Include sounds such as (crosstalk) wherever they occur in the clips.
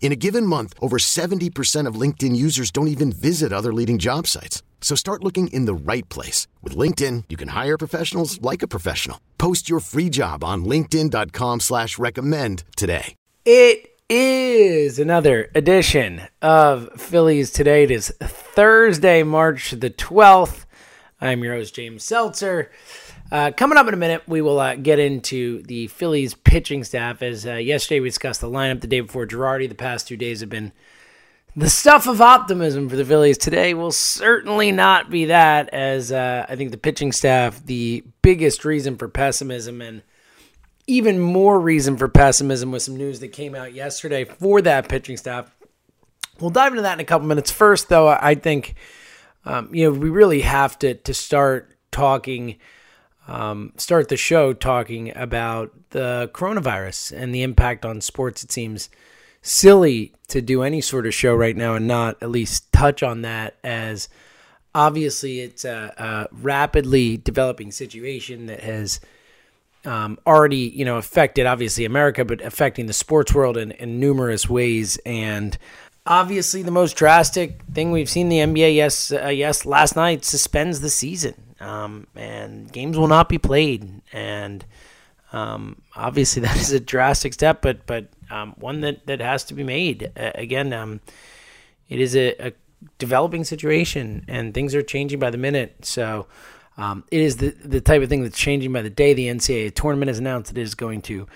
In a given month, over 70% of LinkedIn users don't even visit other leading job sites. So start looking in the right place. With LinkedIn, you can hire professionals like a professional. Post your free job on linkedin.com slash recommend today. It is another edition of Phillies Today. It is Thursday, March the 12th. I'm your host, James Seltzer. Uh, coming up in a minute, we will uh, get into the Phillies pitching staff. As uh, yesterday we discussed the lineup, the day before Girardi, the past two days have been the stuff of optimism for the Phillies. Today will certainly not be that, as uh, I think the pitching staff, the biggest reason for pessimism and even more reason for pessimism was some news that came out yesterday for that pitching staff. We'll dive into that in a couple minutes. First, though, I think um, you know we really have to to start talking, um, start the show talking about the coronavirus and the impact on sports. It seems silly to do any sort of show right now and not at least touch on that as obviously it's a, a rapidly developing situation that has um, already you know affected obviously America, but affecting the sports world in, in numerous ways. And obviously, the most drastic thing we've seen the NBA yes uh, yes last night suspends the season, um, and games will not be played. And um, obviously, (laughs) that is a drastic step, but but um, one that that has to be made. Uh, again, um, it is a, a developing situation, and things are changing by the minute. So. Um, it is the, the type of thing that's changing by the day. The NCAA tournament has announced it is going to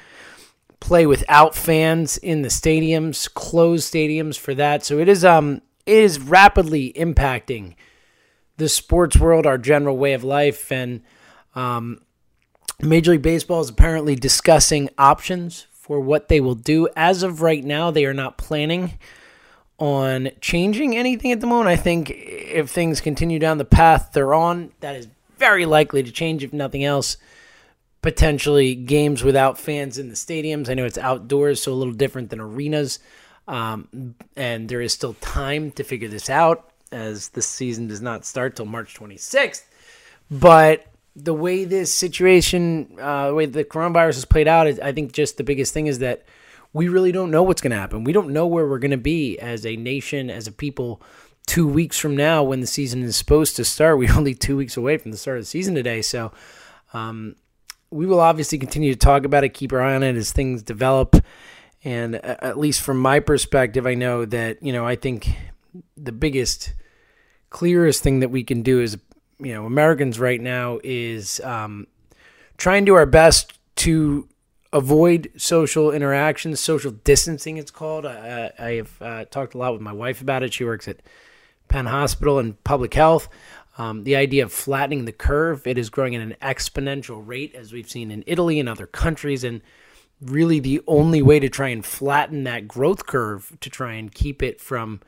play without fans in the stadiums, closed stadiums for that. So it is um it is rapidly impacting the sports world, our general way of life, and um, Major League Baseball is apparently discussing options for what they will do. As of right now, they are not planning on changing anything at the moment. I think if things continue down the path they're on, that is very likely to change, if nothing else. Potentially games without fans in the stadiums. I know it's outdoors, so a little different than arenas. Um, and there is still time to figure this out as the season does not start till March 26th. But the way this situation, uh, the way the coronavirus has played out, I think just the biggest thing is that we really don't know what's going to happen. We don't know where we're going to be as a nation, as a people two weeks from now when the season is supposed to start. (laughs) We're only two weeks away from the start of the season today. So um, we will obviously continue to talk about it, keep our eye on it as things develop. And at least from my perspective, I know that, you know, I think the biggest, clearest thing that we can do is, you know, Americans right now is um, try and do our best to avoid social interactions, social distancing, it's called. I, I have uh, talked a lot with my wife about it. She works at Penn Hospital and Public Health. Um, the idea of flattening the curve, it is growing at an exponential rate, as we've seen in Italy and other countries. And really, the only way to try and flatten that growth curve, to try and keep it from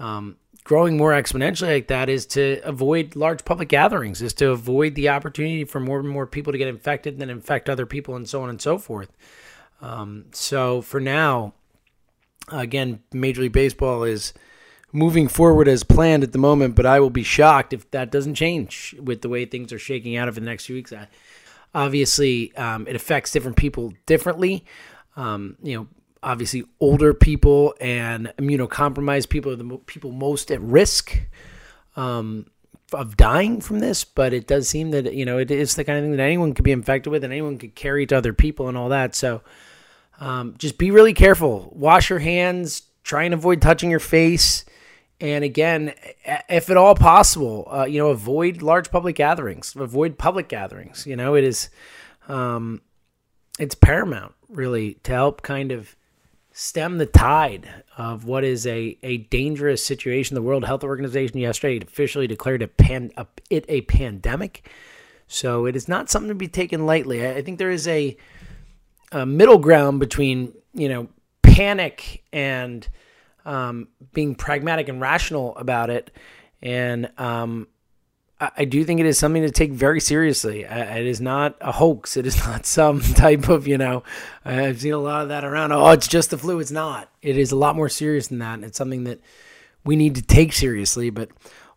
um, growing more exponentially like that, is to avoid large public gatherings, is to avoid the opportunity for more and more people to get infected and then infect other people, and so on and so forth. Um, so, for now, again, Major League Baseball is moving forward as planned at the moment, but I will be shocked if that doesn't change with the way things are shaking out over the next few weeks. I, obviously, um, it affects different people differently. Um, you know, obviously, older people and immunocompromised people are the mo- people most at risk um, of dying from this. But it does seem that you know it is the kind of thing that anyone could be infected with, and anyone could carry to other people and all that. So. Um, just be really careful. Wash your hands. Try and avoid touching your face. And again, if at all possible, uh, you know, avoid large public gatherings. Avoid public gatherings. You know, it is, um, it's paramount really to help kind of stem the tide of what is a, a dangerous situation. The World Health Organization yesterday officially declared a pan, a, it a pandemic. So it is not something to be taken lightly. I, I think there is a, a middle ground between, you know, panic and um, being pragmatic and rational about it. And um, I, I, do think it is something to take very seriously. I, it is not a hoax. It is (laughs) not some type of, you know, I've seen a lot of that around. Oh, it's just the flu. It's not. It is a lot more serious than that. And it's something that we need to take seriously, but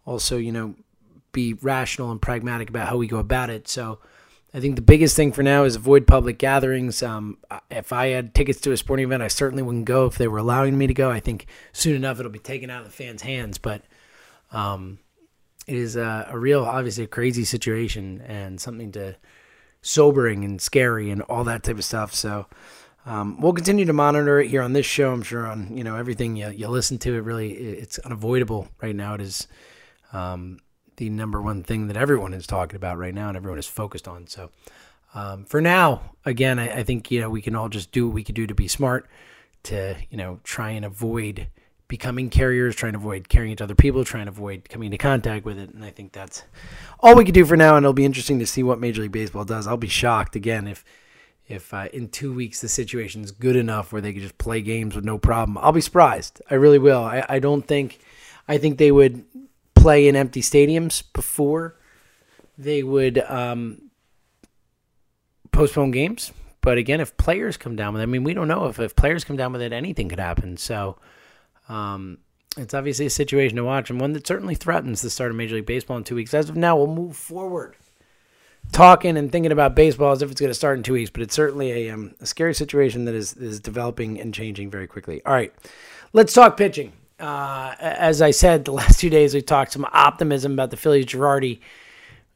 also, you know, be rational and pragmatic about how we go about it. So, I think the biggest thing for now is avoid public gatherings. Um, if I had tickets to a sporting event, I certainly wouldn't go if they were allowing me to go. I think soon enough it'll be taken out of the fans' hands. But um, it is a, a, real, obviously, a crazy situation and something to sobering and scary and all that type of stuff. So um, we'll continue to monitor it here on this show. I'm sure on you know everything you, you listen to. It really it's unavoidable right now. It is. Um, the number one thing that everyone is talking about right now and everyone is focused on. So, um, for now, again, I, I, think you know we can all just do what we can do to be smart, to you know try and avoid becoming carriers, trying to avoid carrying it to other people, trying to avoid coming into contact with it. And I think that's all we can do for now. And it'll be interesting to see what Major League Baseball does. I'll be shocked again if if uh, in two weeks the situation is good enough where they could just play games with no problem. I'll be surprised. I really will. I, I don't think. I think they would play in empty stadiums before they would um, postpone games. But again, if players come down with it, I mean, we don't know if, if players come down with it, anything could happen. So um, it's obviously a situation to watch and one that certainly threatens the start of Major League Baseball in two weeks. As of now, we'll move forward talking and thinking about baseball as if it's going to start in two weeks, but it's certainly a, um, a scary situation that is, is developing and changing very quickly. All right, let's talk pitching. Uh, as I said, the (laughs) last two days we talked some optimism about the Phillies. Girardi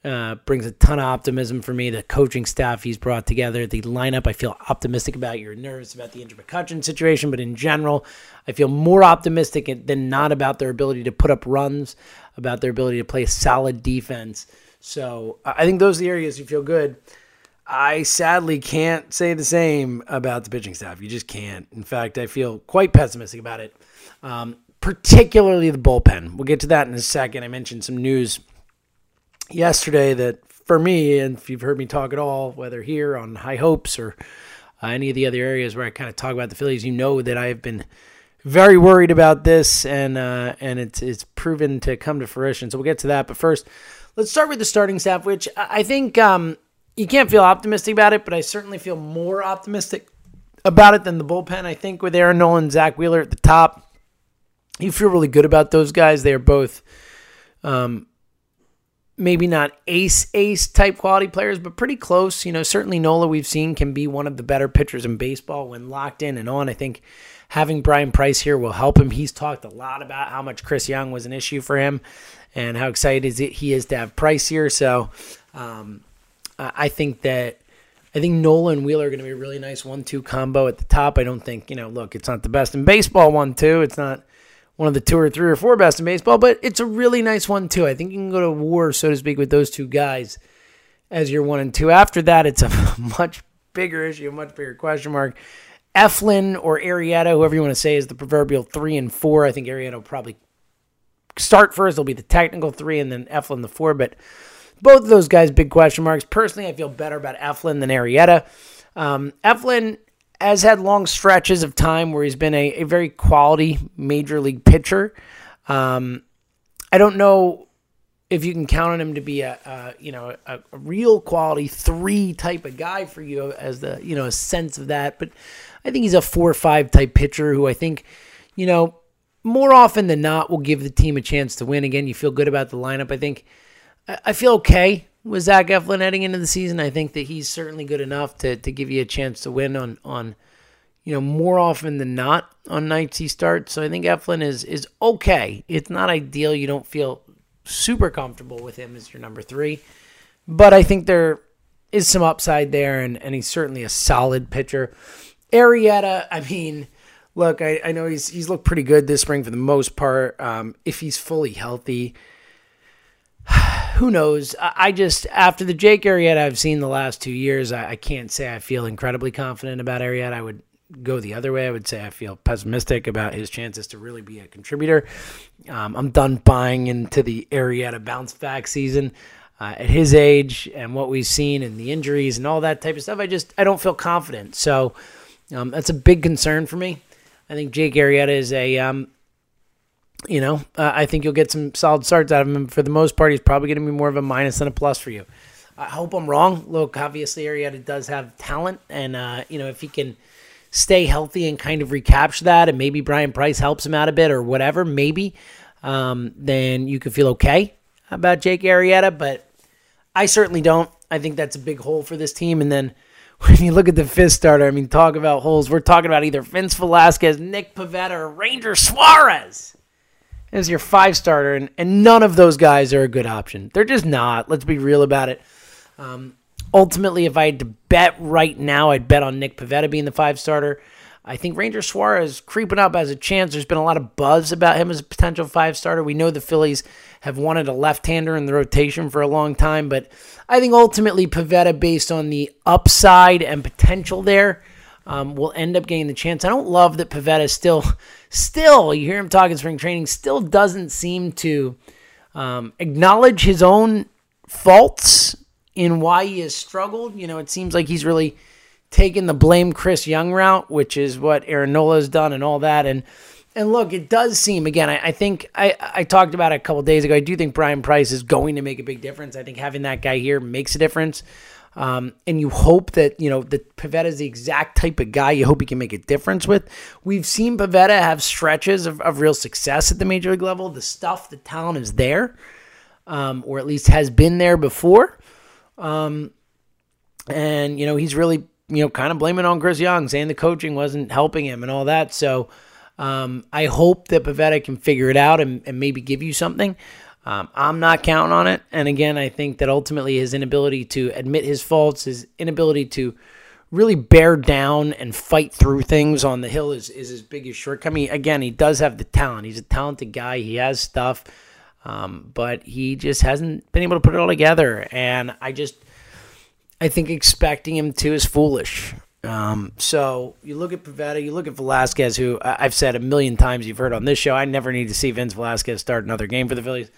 uh, brings a ton of optimism for me. The coaching staff he's brought together, the lineup, I feel optimistic about. You're nervous about the Andrew McCutchen situation, but in general, I feel more optimistic than not about their ability to put up runs, about their ability to play solid defense. So I think those are the areas you feel good. I sadly can't say the same about the pitching staff. You just can't. In fact, I feel quite pessimistic about it. Um, particularly the bullpen. We'll get to that in a second. I mentioned some news yesterday that for me, and if you've heard me talk at all, whether here on High Hopes or uh, any of the other areas where I kind of talk about the Phillies, you know that I have been very worried about this, and uh, and it's it's proven to come to fruition. So we'll get to that. But first, let's start with the starting staff, which I think um, you can't feel optimistic about it, but I certainly feel more optimistic about it than the bullpen. I think with Aaron Nolan, Zack Wheeler at the top, you feel really good about those guys. They are both um, maybe not ace ace type quality players, but pretty close. You know, certainly Nola we've seen can be one of the better pitchers in baseball when locked in and on. I think having Bryan Price here will help him. He's talked a lot about how much Chris Young was an issue for him and how excited he is to have Price here. So um, I think that. I think Nola and Wheeler are going to be a really nice one-two combo at the top. I don't think you know. Look, it's not the best in baseball one-two. It's not one of the two or three or four best in baseball, but it's a really nice one too. I think you can go to war, so to speak, with those two guys as your one and two. After that, it's a (laughs) much bigger issue, a much bigger question mark. Eflin or Arrieta, whoever you want to say, is the proverbial three and four. I think Arrieta will probably start first. It'll be the technical three, and then Eflin the four. But both of those guys, big question marks. Personally, I feel better about Eflin than Arrieta. Um, Eflin has had long stretches of time where he's been a, a very quality major league pitcher. Um, I don't know if you can count on him to be a, a you know a, a, real quality three type of guy for you as the you know a sense of that, but I think he's a four or five type pitcher who I think you know more often than not will give the team a chance to win. Again, you feel good about the lineup. I think I feel okay with Zach Eflin heading into the season. I think that he's certainly good enough to to give you a chance to win on on you know more often than not on nights he starts. So I think Eflin is is okay. It's not ideal. You don't feel super comfortable with him as your number three, but I think there is some upside there, and and he's certainly a solid pitcher. Arrieta, I mean. Look, I, I know he's he's looked pretty good this spring for the most part. Um, if he's fully healthy, who knows? I just after the Jake Arrieta I've seen the last two years, I, I, can't say I feel incredibly confident about Arrieta. I would go the other way. I would say I feel pessimistic about his chances to really be a contributor. Um, I'm done buying into the Arrieta bounce back season. Uh, at his age and what we've seen and the injuries and all that type of stuff, I just I don't feel confident. So um, that's a big concern for me. I think Jake Arrieta is a um, you know, uh, I think you'll get some solid starts out of him. For the most part, he's probably going to be more of a minus than a plus for you. I hope I'm wrong. Look, obviously, Arrieta does have talent, and uh, you know, if he can stay healthy and kind of recapture that, and maybe Bryan Price helps him out a bit or whatever, maybe, um, then you could feel okay about Jake Arrieta. But I certainly don't. I think that's a big hole for this team. And then (laughs) when you look at the fifth starter, I mean, talk about holes. We're talking about either Vince Velasquez, Nick Pivetta, or Ranger Suarez as your five starter, and, and none of those guys are a good option. They're just not. Let's be real about it. Um, ultimately, if I had to bet right now, I'd bet on Nick Pivetta being the five starter. I think Ranger Suarez creeping up as a chance. There's been a lot of buzz about him as a potential five starter. We know the Phillies have wanted a left hander in the rotation for a long time, but I think ultimately Pavetta, based on the upside and potential there, um, will end up getting the chance. I don't love that Pivetta still, (laughs) still, you hear him talking spring training, still doesn't seem to um, acknowledge his own faults in why he has struggled. You know, it seems like he's really taken the blame Chris Young route, which is what Aaron Nola has done and all that. And and look, it does seem again. I, I think I, I talked about it a couple days ago. I do think Bryan Price is going to make a big difference. I think having that guy here makes a difference. Um, and you hope that you know that Pivetta is the exact type of guy you hope he can make a difference with. We've seen Pivetta have stretches of, of real success at the major league level. The stuff, the talent is there, um, or at least has been there before. Um, and you know he's really you know, kind of blaming on Chris Young, saying the coaching wasn't helping him and all that. So um, I hope that Pivetta can figure it out and, and maybe give you something. Um, I'm not counting on it. And again, I think that ultimately his inability to admit his faults, his inability to really bear down and fight through things on the hill is, is his biggest shortcoming. Again, he does have the talent. He's a talented guy. He has stuff, um, but he just hasn't been able to put it all together. And I just I think expecting him to is foolish. Um, so you look at Pivetta, you look at Velasquez, who I've said a million times you've heard on this show. I never need to see Vince Velasquez start another game for the Phillies.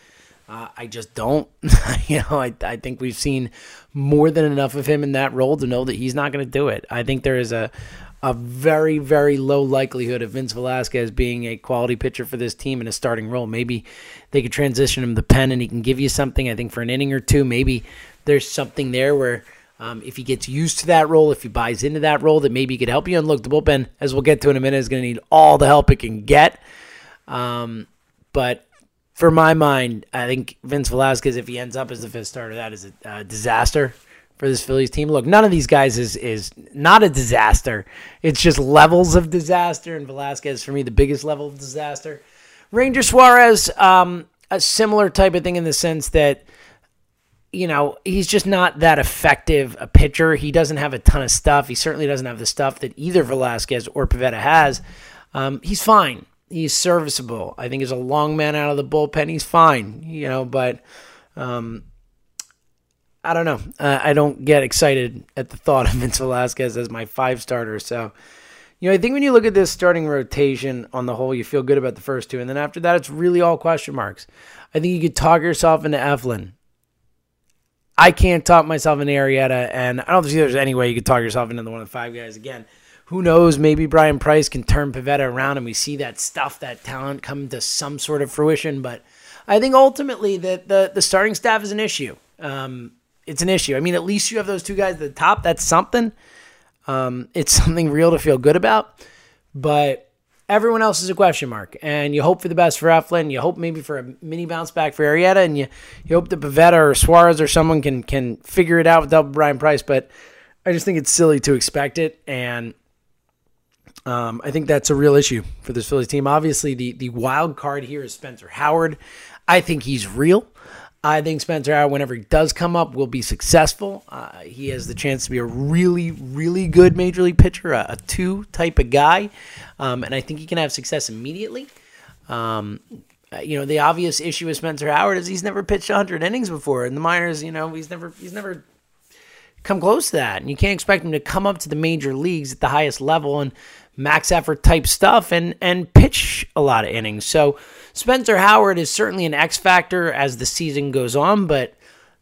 Uh, I just don't. (laughs) you know, I, I think we've seen more than enough of him in that role to know that he's not going to do it. I think there is a a very, very low likelihood of Vince Velasquez being a quality pitcher for this team in a starting role. Maybe they could transition him the pen and he can give you something. I think for an inning or two, maybe there's something there where um, if he gets used to that role, if he buys into that role, that maybe he could help you. And look, the bullpen, as we'll get to in a minute, is going to need all the help it can get. Um, but for my mind, I think Vince Velasquez, if he ends up as the fifth starter, that is a disaster for this Phillies team. Look, none of these guys is is not a disaster. It's just levels of disaster, and Velasquez for me the biggest level of disaster. Ranger Suarez, um, a similar type of thing in the sense that you know, he's just not that effective a pitcher. He doesn't have a ton of stuff. He certainly doesn't have the stuff that either Velasquez or Pivetta has. Um, he's fine. He's serviceable. I think he's a long man out of the bullpen, he's fine. You know, but um, I don't know. Uh, I don't get excited at the thought of (laughs) Vince Velasquez as my five starter. So, you know, I think when you look at this starting rotation on the whole, you feel good about the first two, and then after that, it's really all question marks. I think you could talk yourself into Eflin. I can't talk myself into Arrieta, and I don't think there's any way you could talk yourself into the one of the five guys again. Who knows? Maybe Bryan Price can turn Pivetta around, and we see that stuff, that talent, come to some sort of fruition. But I think ultimately that the the starting staff is an issue. Um, it's an issue. I mean, at least you have those two guys at the top. That's something. Um, it's (laughs) something real to feel good about. But Everyone else is a question mark, and you hope for the best for Eflin. You hope maybe for a mini bounce back for Arrieta. and you, you hope that Pivetta or Suarez or someone can can figure it out without Bryan Price. But I just think it's silly to expect it, and um, I think that's a real issue for this Phillies team. Obviously, the the wild card here is Spencer Howard. I think he's real. I think Spencer Howard, whenever he does come up, will be successful. Uh, he has the chance to be a really, really good major league pitcher, a, a two type of guy, um, and I think he can have success immediately. Um, uh, you know, the obvious issue with Spencer Howard is he's never pitched 100 innings before in the minors. You know, he's never he's never come close to that, and you can't expect him to come up to the major leagues at the highest level and max effort type stuff and and pitch a lot of innings. So Spencer Howard is certainly an X factor as the season goes on, but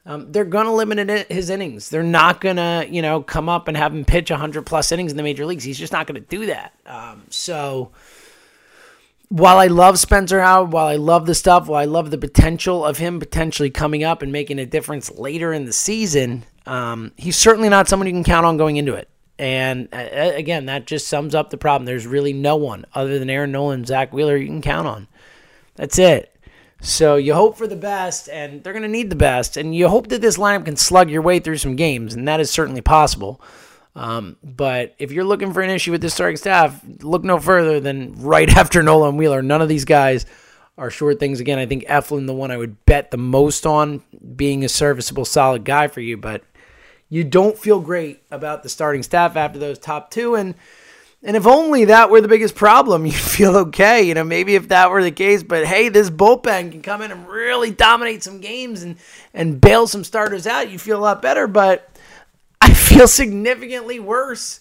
um, they're going to limit his innings. They're not going to, you know, come up and have him pitch 100 plus innings in the major leagues. He's just not going to do that. Um, so while I love Spencer Howard, while I love the stuff, while I love the potential of him potentially coming up and making a difference later in the season, um, he's certainly not someone you can count on going into it. And uh, again, that just sums up the problem. There's really no one other than Aaron Nola and Zack Wheeler you can count on. That's it. So you hope for the best, and they're going to need the best. And you hope that this lineup can slug your way through some games, and that is certainly possible. Um, but if you're looking for an issue with this starting staff, look no further than right (laughs) after Nolan Wheeler. None of these guys are short things. Again, I think Eflin, the one I would bet the most on being a serviceable, solid guy for you, but you don't feel great about the starting staff after those top two. And and if only that were the biggest problem, (laughs) you'd feel okay. You know, maybe if that were the case, but hey, this bullpen can come in and really dominate some games and and bail some starters out. You feel a lot better, but I feel significantly worse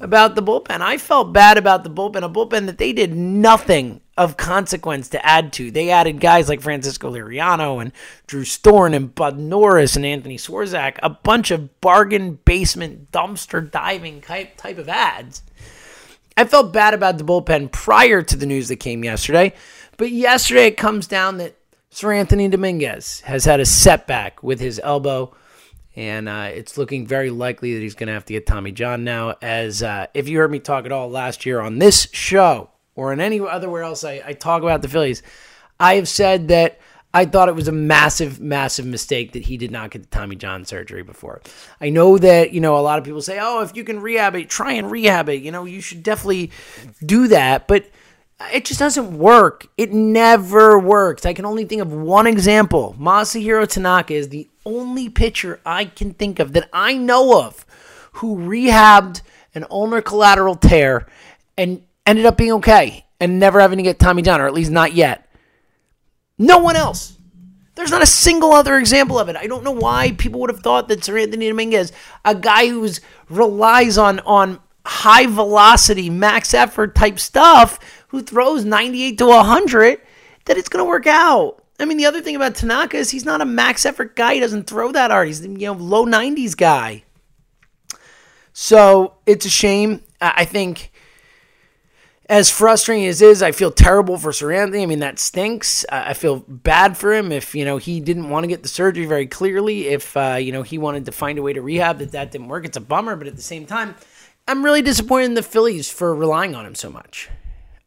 about the bullpen. I felt bad about the bullpen, a bullpen that they did nothing of consequence to add to. They added guys like Francisco Liriano and Drew Storen and Bud Norris and Anthony Swarzak, a bunch of bargain basement dumpster diving type type of ads. I felt bad about the bullpen prior to the news that came yesterday, but yesterday it comes down that Seranthony Dominguez has had a setback with his elbow and uh, it's looking very likely that he's going to have to get Tommy John now. As uh, if you heard me talk at all last year on this show or in any other else I, I talk about the Phillies, I have said that I thought it was a massive, massive mistake that he did not get the Tommy John surgery before. I know that, you know, a lot of people say, oh, if you can rehab it, try and rehab it. You know, you should definitely do that. But it just doesn't work. It never works. I can only think of one example. Masahiro Tanaka is the only pitcher I can think of that I know of who rehabbed an ulnar collateral tear and ended up being okay and never having to get Tommy John, or at least not yet. No one else. There's not a single other example of it. I don't know why people would have thought that Seranthony Dominguez, a guy who relies on on high velocity, max effort type stuff, who throws 98 to 100, that it's going to work out. I mean, the other thing about Tanaka is he's not a max effort guy. He doesn't throw that hard. He's you know low 90s guy. So it's a shame. I think as frustrating as is, I feel terrible for Seranthony. I mean, that stinks. I feel bad for him if, you know, he didn't want to get the surgery very clearly. If, uh, you know, he wanted to find a way to rehab that that didn't work. It's a bummer. But at the same time, I'm really disappointed in the Phillies for relying on him so much.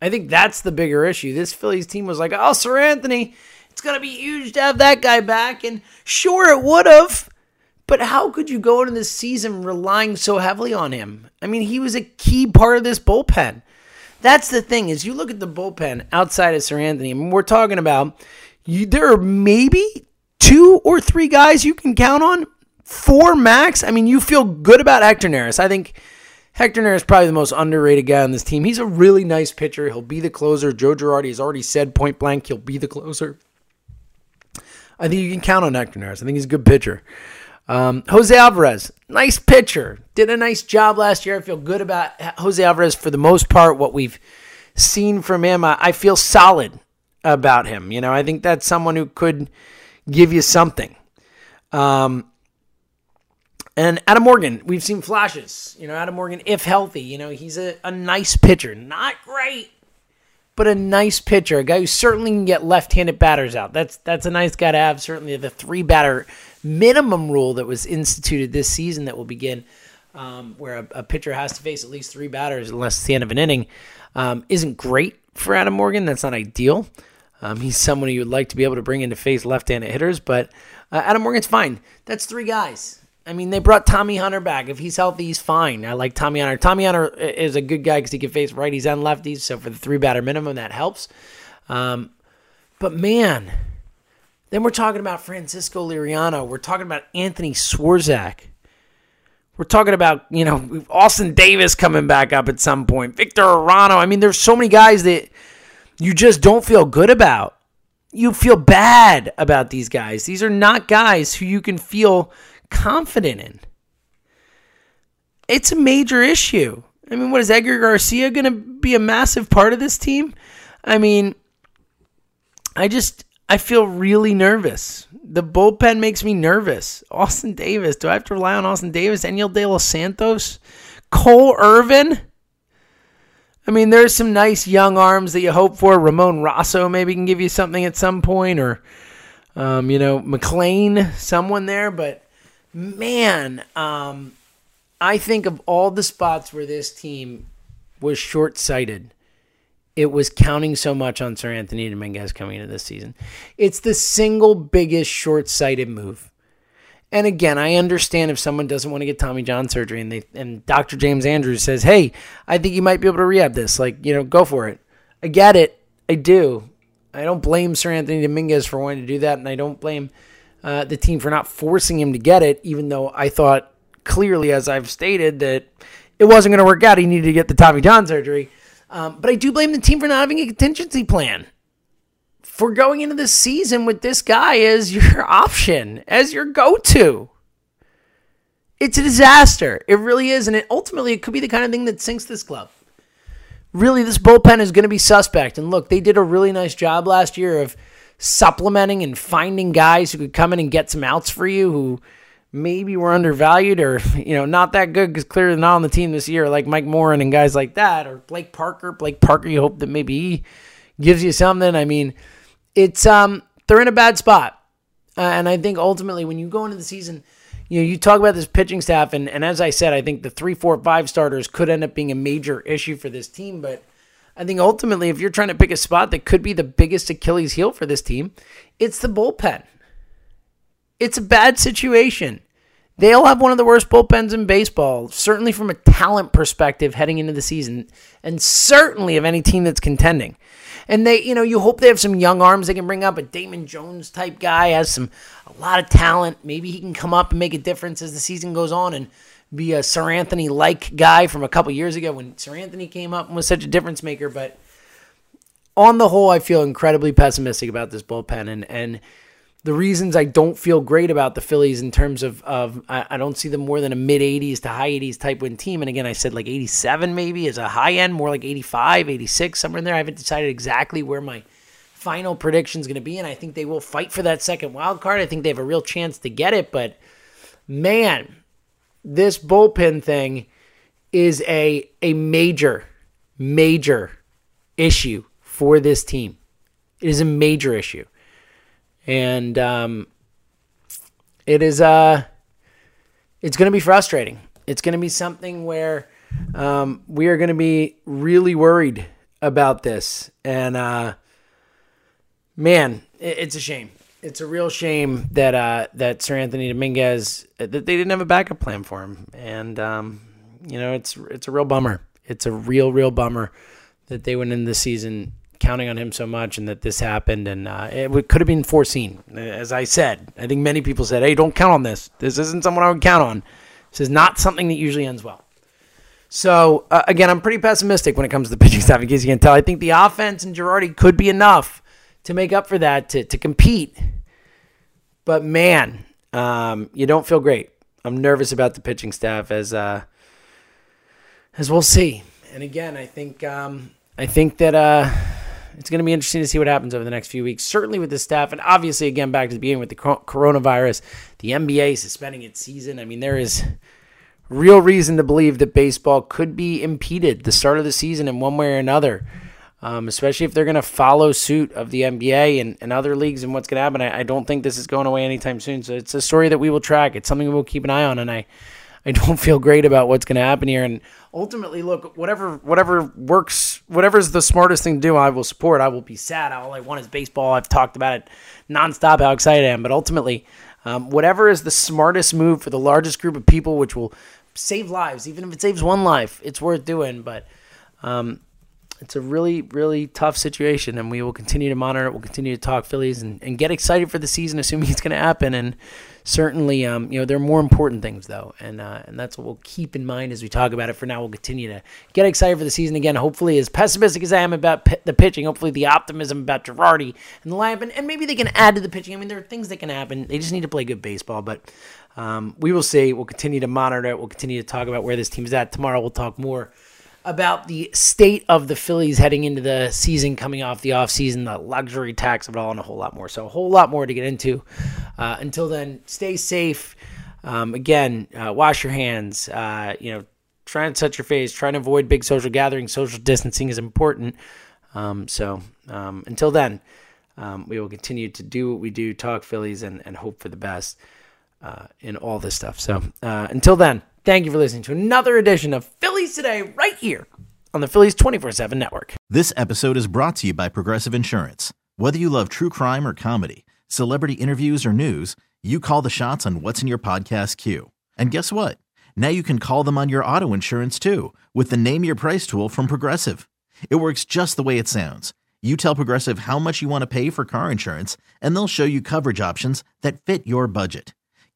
I think that's the bigger issue. This Phillies team was like, oh, Seranthony, it's going to be huge to have that guy back. And sure, it would have. But how could you go into this season relying so heavily on him? I mean, he was a key part of this bullpen. That's the thing is you look at the bullpen outside of Seranthony, I mean, we're talking about you, there are maybe two or three guys you can count on, four max. I mean, you feel good about Hector Neris. I think Hector Neris is probably the most underrated guy on this team. He's a really nice pitcher. He'll be the closer. Joe Girardi has already said point blank he'll be the closer. I think you can count on Hector Neris. I think he's a good pitcher. Um, Jose Alvarez, nice pitcher. Did a nice job last year. I feel good about Jose Alvarez for the most part. What we've seen from him, I feel solid about him. You know, I think that's someone who could give you something. Um, and Adam Morgan, we've seen flashes. You know, Adam Morgan, if healthy, you know, he's a, a nice pitcher. Not great, but a nice pitcher. A guy who certainly can get left-handed batters out. That's that's a nice guy to have. Certainly the three batter minimum rule that was instituted this season that will begin, um, where a, a, pitcher has to face at least three batters unless it's the end of an inning, um, isn't great for Adam Morgan. That's not ideal. Um, he's someone you would like to be able to bring in to face left-handed hitters, but uh, Adam Morgan's fine. That's three guys. I mean, they brought Tommy Hunter back. If he's healthy, he's fine. I like Tommy Hunter. Tommy Hunter is a good guy because he can face righties and lefties. So for the three batter minimum, that helps. Um, but man, then we're talking about Francisco Liriano. We're talking about Anthony Swarzak. We're talking about, you know, Austin Davis coming back up at some point. Victor Arano. I mean, there's so many guys that you just don't feel good about. You feel bad about these guys. These are not guys who you can feel confident in. It's a major issue. I mean, what is Edgar Garcia going to be a massive part of this team? I mean, I just I feel really nervous. The bullpen makes me nervous. Austin Davis. Do I have to rely on Austin Davis? Enyel De Los Santos? Cole Irvin? I mean, there's some nice young arms that you hope for. Ramon Rosso maybe can give you something at some point, or um, you know, McLean, someone there. But man, um, I think of all the spots where this team was short sighted, it was counting so much on Seranthony Dominguez coming into this season. It's the single biggest short sighted move. And again, I understand if someone doesn't want to get Tommy John surgery and they and Dr. James Andrews says, "Hey, I think you might be able to rehab this." Like, you know, go for it. I get it. I do. I don't blame Seranthony Dominguez for wanting to do that, and I don't blame uh, the team for not forcing him to get it, even though I thought clearly, as I've stated, that it wasn't going to work out. He needed to get the Tommy John surgery. Um, but I do blame the team for not having a contingency plan for going into the season with this guy as (laughs) your option, as your go to. It's a disaster. It really is. And it ultimately it could be the kind of thing that sinks this club. Really, this bullpen is going to be suspect. And look, they did a really nice job last year of supplementing and finding guys who could come in and get some outs for you who maybe we're undervalued or you know not that good because clearly not on the team this year like Mike Morin and guys like that or Blake Parker. Blake Parker, you hope that maybe he gives you something. I mean, it's um they're in a bad spot, uh, and I think ultimately when you go into the season, you know you talk about this pitching staff, and and as I said, I think the three, four, five starters could end up being a major issue for this team, but. I think ultimately, if you're trying to pick a spot that could be the biggest Achilles heel for this team, it's the bullpen. It's a bad situation. They'll have one of the worst bullpens in baseball, certainly from a talent perspective heading into the season, and certainly of any team that's contending. And they, you know, you hope they have some young arms they can bring up. A Damon Jones type guy has some a lot of talent. Maybe he can come up and make a difference as the season goes on and be a Seranthony like guy from a couple years ago when Seranthony came up and was such a difference maker. But on the whole, I feel incredibly pessimistic about this bullpen and and the reasons I don't feel great about the Phillies in terms of of I, I don't see them more than a mid 80s to high 80s type win team. And again, I said like 87 maybe is a high end, more like 85, 86, somewhere in there. I haven't decided exactly where my final prediction is going to be, and I think they will fight for that second wild card. I think they have a real chance to get it, but man, this bullpen thing is a a major, major issue for this team. It is a major issue and um, it is uh, it's going to be frustrating. It's going to be something where um, we are going to be really worried about this, and uh, man, it, it's a shame. It's a real shame that uh, that Seranthony Dominguez that they didn't have a backup plan for him, and um, you know it's it's a real bummer. It's a real real bummer that they went in the season counting on him so much and that this happened and uh, it could have been foreseen. As i said i think many people said hey don't count on this. This isn't someone i would count on. This is not something that usually ends well. So uh, again i'm pretty pessimistic when it comes to the pitching staff in case you can tell i think the offense and Girardi could be enough to make up for that to, to compete. But man um, you don't feel great. I'm nervous about the pitching staff as uh, as we'll see. And again i think um, i think that uh, it's going to be interesting to see what happens over the next few weeks, certainly with the staff. And obviously, again, back to the beginning with the coronavirus, the NBA suspending its season. I mean, there is real reason to believe that baseball could be impeded the start of the season in one way or another, um, especially if they're going to follow suit of the NBA and, and other leagues and what's going to happen. I, I don't think this is going away anytime soon. So it's a story that we will track. It's something we'll keep an eye on. And I, I don't feel great about what's going to happen here. And ultimately, look, whatever whatever works, whatever's the smartest thing to do, I will support. I will be sad. All I want is baseball. I've talked about it nonstop how excited I am. But ultimately, um, whatever is the smartest move for the largest group of people, which will save lives, even if it saves one life, it's worth doing. But um, it's a really, really tough situation, and we will continue to monitor it. We'll continue to talk Phillies and, and get excited for the season, assuming it's going to happen. And certainly, um, you know, there are more important things though, and uh, and that's what we'll keep in mind as we talk about it. For now, we'll continue to get excited for the season again. Hopefully, as pessimistic as I am about p- the pitching, hopefully the optimism about Girardi and the lineup, and, and maybe they can add to the pitching. I mean, there are things that can happen. They just need to play good baseball, but. Um, we will see. We'll continue to monitor it. We'll continue to talk about where this team is at. Tomorrow, we'll talk more about the state of the Phillies heading into the season, coming off the offseason, the luxury tax of it all, and a whole lot more. So, a whole lot more to get into. Uh, until then, stay safe. Um, again, uh, wash your hands. Uh, you know, try and touch your face. Try and avoid big social gatherings. Social distancing is important. Um, so um, until then, um, we will continue to do what we do, talk Phillies, and, and hope for the best uh, in all this stuff. So uh, until then, thank you for listening to another edition of Phillies Today right here on the Phillies 24 7 network. This episode is brought to you by Progressive Insurance. Whether you love true crime or comedy, celebrity interviews or news, you call the shots on what's in your podcast queue. And guess what? Now you can call them on your auto insurance too with the Name Your Price tool from Progressive. It works just the way it sounds. You tell Progressive how much you want to pay for car insurance, and they'll show you coverage options that fit your budget.